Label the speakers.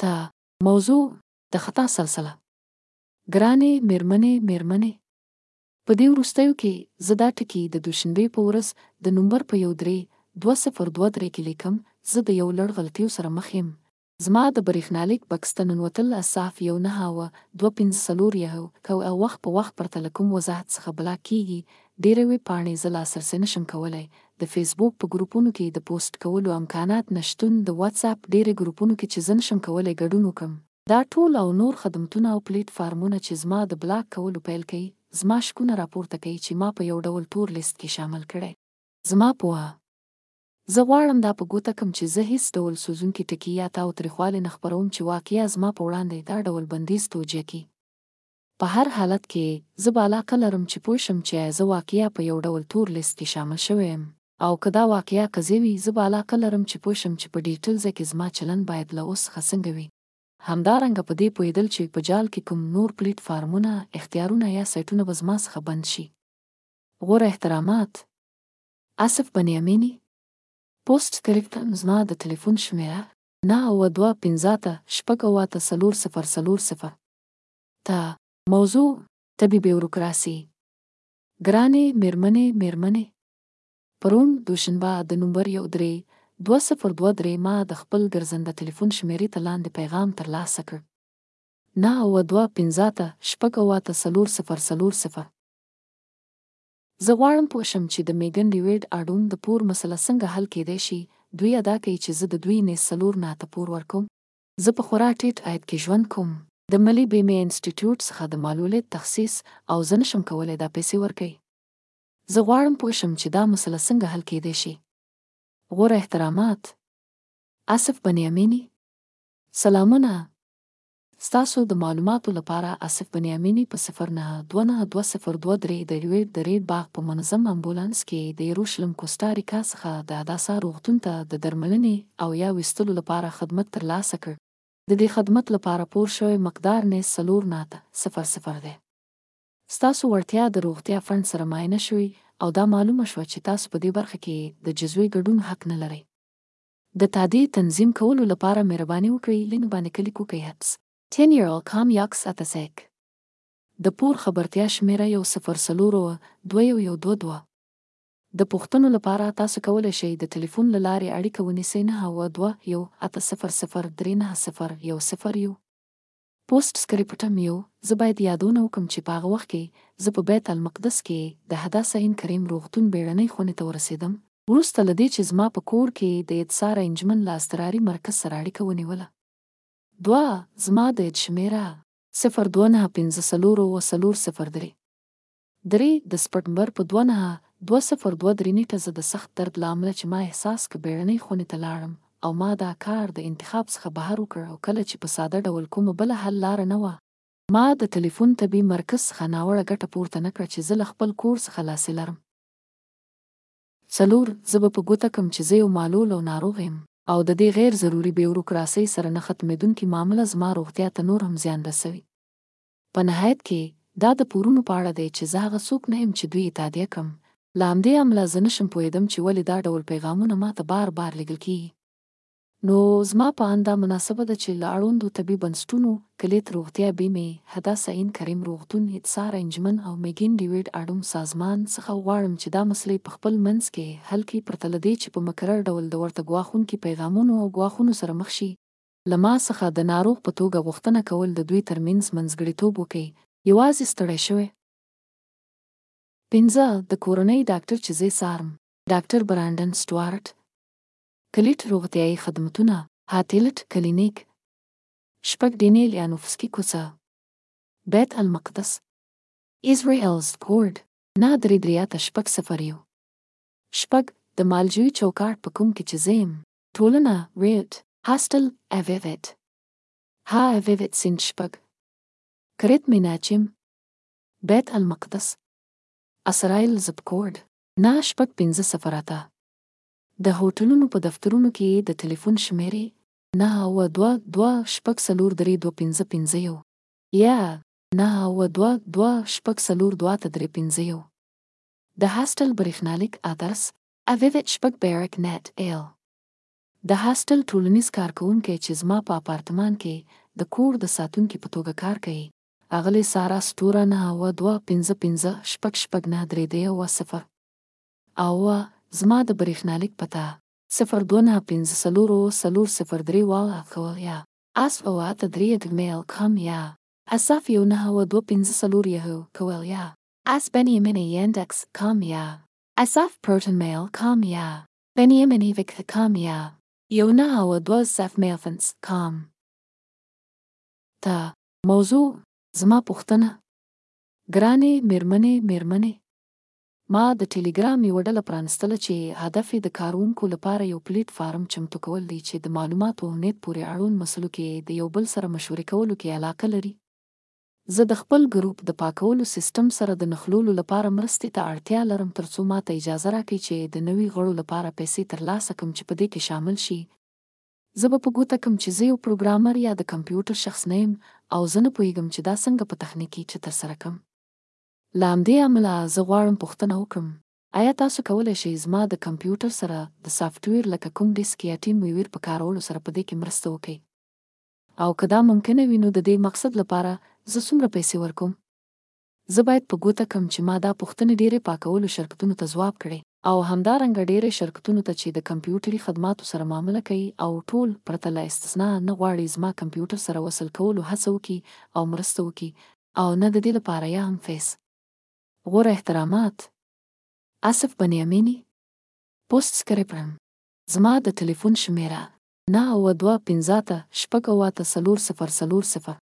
Speaker 1: ته موضوع د خطا سلسله. ګرانې مېرمنې مېرمنې! په دې وروستیو کې زه دا ټکي د دوشنبې په ورځ د نومبر په یو درې دوه صفر دوه درې کې ليکم، زه د یو لړ غلطیو سره مخ یم، زما د برېښنالیک بکس ته ننوتل از صاف یو نهه اوه دوه پنځه څلور یهو که او وخت په وخت پرته له کوم وضاحت څخه بلاک کېږي ډېری ویب پاڼې زه لاسرسی نه شم کولای، د فېسبوک په ګروپونو کې د پوسټ کولو امکانات نه شتون، د واتساپ ډېری ګروپونو کې چې زه نه شم کولای ګډون وکړم، دا ټول او نور خدمتونه او پلېټ فارمونه چې زما د بلاک کولو پیل کوي، زما شکونه راپورته کوي چې ما په یو ډول تور لیست کې شامل کړی. زما پوهه. زه غواړم دا په ګوته کړم چې زه هېڅ ډول سوزونکي ټکي یا تاوتریخوالې نه خپروم چې واقعیا زما په وړاندې دا ډول بندیز توجیه کړي. په هر حالت کې، زه به علاقه لرم چې پوه شم چې ایا زه واقعیا په یو ډول تور لیست کې شامل شوی یم او که دا واقعیا قضیه وي، زه به علاقه لرم چې پوه شم چې په ډیجټل ځای کې زما چلند باید له اوس څخه څنګه وي. همدارنګه په دې پوهیدل چې په جال کې کوم نور پلیټ فارمونه، اختیارونه یا سایټونه به زما څخه بند شي. غوره احترامات اصف بنیامینی پوسټ تلیفون زما د تلیفون شمیره، نه اوه دوه پنځه اته شپږ اوه اته څلور صفر څلور صفر. ته موضوع ته بي بيوروکراسي ګرانې مېرمنې مېرمنې پرون دوشنبه د نومبر يو درې دوه صفر دوه درې ما د خپل ګرځنده تليفون شمېرې ته لاندې پيغام تر لاسه کړ نه اوه دوه پنځاته شپږ اواته څلور صفر څلور صفر زه غواړم پوه شم چې د ميګن ډيويډ آډون د پور مسله څنګه حل کېدای شي دوی ادا کوي چې زه د دوی نيز څلور ناته پور ورکوم. زه په خورا ټیټ عاید کې ژوند کوم، د ملي بیمې انسټیټیوټ څخه د معلولید تخصیص او زه نشم کولی دا پیسې ورکړئ. زه غواړم پوه شم چې دا مسله څنګه حل کیدی شي. غوره احترامات. اصف بنیامینی. سلامونه! ستاسو د معلوماتو لپاره اصف بنیامینی په صفر نهه دوه نهه دوه صفر دوه درې د ریویډ د ریډ باغ په منظم امبولانس کې د یروشلم کوسټا ریکا څخه د هداسا روغتون ته د درملنې او یا ویستلو لپاره خدمت تر لاسه کړ، د دې خدمت لپاره پور شوی مقدار نیز څلور نعته صفر صفر دی. ستاسو وړتیا د روغتیا فنډ سره معاینه شوې او دا معلومه شوه چې تاسو په دې برخه کې د جزوې ګډون حق نه لرئ. د تادیې تنظیم کولو لپاره مهرباني وکړئ لینک باندې کلیک وکړئ هپس. Tenure کام یاکس اته سیک د پور خبرتیا شمیره یو صفر څلور اوه دوه یو یو دوه دوه. د پوښتنو لپاره تاسو کولی شئ د تلیفون له لارې اړیکه ونیسئ نهه اووه دوه یو اته صفر صفر درې نهه صفر یو صفر یو. پوسټ سکریپټ ام یو زه باید یادونه وکړم چې په هغه وخت کې زه په بیت المقدس کې د حداثه عین کریم روغتون بیړنۍ خونې ته ورسیدم، وروسته له دې چې زما په کور کې د ادسار انجمن له اضطراري مرکز سره اړیکه ونیوله. دوه، زما د اد شمیره. صفر دوه نهه پنځه څلور اووه څلور صفر درې. درې، د سپټمبر په دوه نهه، دوه صفر دوه درې نېټه زه د سخت درد له امله چې ما احساس که بېړنۍ خونې ته لاړم او ما دا کار د انتخاب څخه بهر وکړ او کله چې په ساده ډول کومه بله حل لاره نه وه، ما د تلېفون طبي مرکز څخه ناوړه ګټه پورته نه کړه چې زه له خپل کور څخه لاسې لرم. څلور، زه به په ګوته کړم چې زه یو معلول او ناروغ یم او د دې غیر ضروري بېوروکراسۍ سره نه ختمېدونکې معامله زما روغتیا ته نور هم زیان رسوي. په نهایت کې دا د پورونو په اړه دی چې زه هغه څوک نه یم چې دوی یې تادیه کړم، له همدې امله زه نشم پوهېدم چې ولې دا ډول پیغامونه ما ته بار بار لېږل کېږي. نو زما په اند دا مناسبه ده چې له اړوندو طبي بنسټونو، کليت روغتيا بيمې، حداسه عين کريم روغتون، اتسار انجمن او ميګين ډيويډ اړوند سازمان څخه وغواړم چې دا مسلې په خپل منځ کې حل کړي پرته له دې چې په مکرر ډول د ورته ګواښونکي پيغامونو او ګواښونو سره مخ شي. له ما څخه د ناروغ په توګه غوښتنه کول د دوی تر مینځ منځګړیتوب وکړئ، یوازې ستړی شوی. پنځه، د کورنۍ ډاکټر چې زه څارم، ډاکټر برانډن سټوارټ، کلیټ روغتیايي خدمتونه، هاتیلټ کلینیک، شپږ ډینیل یانوفسکي کوڅه، بیت المقدس، اسرائیل سپورډ، نه درې درې اته شپږ صفر یو شپږ، د مالجوی چوکاټ په کوم کې چې زه یم، ټولنه، Riot، Hostel، Avivet، Ha Avivet Sind شپږ، Kret Menachem، بیت المقدس، اسرایل زپ کوډ، Na شپږ پنځه صفر اته، د هوټلونو په دفترونو کې د ټلیفون شمیرې، Na اوه دوه دوه شپږ څلور درې دوه پنځه پنځه یو، یا، Na اوه دوه دوه شپږ څلور دوه اته درې پنځه یو، د هاسټل برښنالیک ادرس، اویت شپږ بیرک نیټ ایل د هاسټل ټولنیز کارکوونکی چې زما په اپارتمان کې د کور د ساتونکي په توګه کار کوي، اغلې سارا سټورا نهه اووه دوه پنځه پنځه شپږ شپږ نهه درې درې اووه صفر اووه، زما د برېښنالیک پته. صفر دوه نهه پنځه څلور اووه څلور صفر درې واله کول یا. اصف اووه اته درې ګمېل کام یا. اصف یو نهه اووه دوه پنځه څلور یهو کول یا. اصف بنیامین یندکس کام یا. اسف پروټن میل کام یا بنی منی وک کام یا یو نه او دو اسف میفنس کام ته موضوع زما پوښتنه ګرانې میرمنې میرمنې ما د ټیلیګرام یوه ډله پرانستله چې هدف یې د کاروونکو لپاره یو پلیټ فارم چمتو کول دی چې د معلوماتو او نیت پورې اړوند مسلو کې د یو بل سره مشورې کولو کې علاقه لري زه د خپل ګروپ د پاکولو سیستم سره د نښلولو لپاره مرستې ته اړتیا لرم تر څو ما ته اجازه راکړي چې د نوي غړو لپاره پیسې تر لاسه کړم چې په دې کې شامل شي. زه به په ګوته کړم چې زه یو پروګرامر یا د کمپیوټر شخص نه یم او زه نه پوهیږم چې دا څنګه په تخنیکي چې ترسره کړم. له همدې امله زه غواړم پوښتنه وکړم، ایا تاسو کولای شئ زما د کمپیوټر سره د سافټویر لکه کوم ډیسک یا ټیم ویور په کارولو سره په دې کې مرسته وکړئ؟ او که دا ممکنه وي نو د دې مقصد لپاره زه څومره پیسې ورکوم؟ زه باید په ګوته کړم چې ما دا پوښتنې ډېری پاکولو شرکتونو ته ځواب کړې او همدارنګه ډېری شرکتونو ته چې د کمپیوټري خدماتو سره معامله کوي او ټول، پرته له استثنا، نه غواړي زما کمپیوټر سره وصل کولو هڅه وکړي او مرسته وکړي او نه د دې لپاره یا هم فیس. غوره احترامات اصف بنیامینی پوسټ سکرپرم زما د ټلیفون شمیره نه اوه دوه پنځه اته شپږ اوه اته څلور صفر څلور صفر.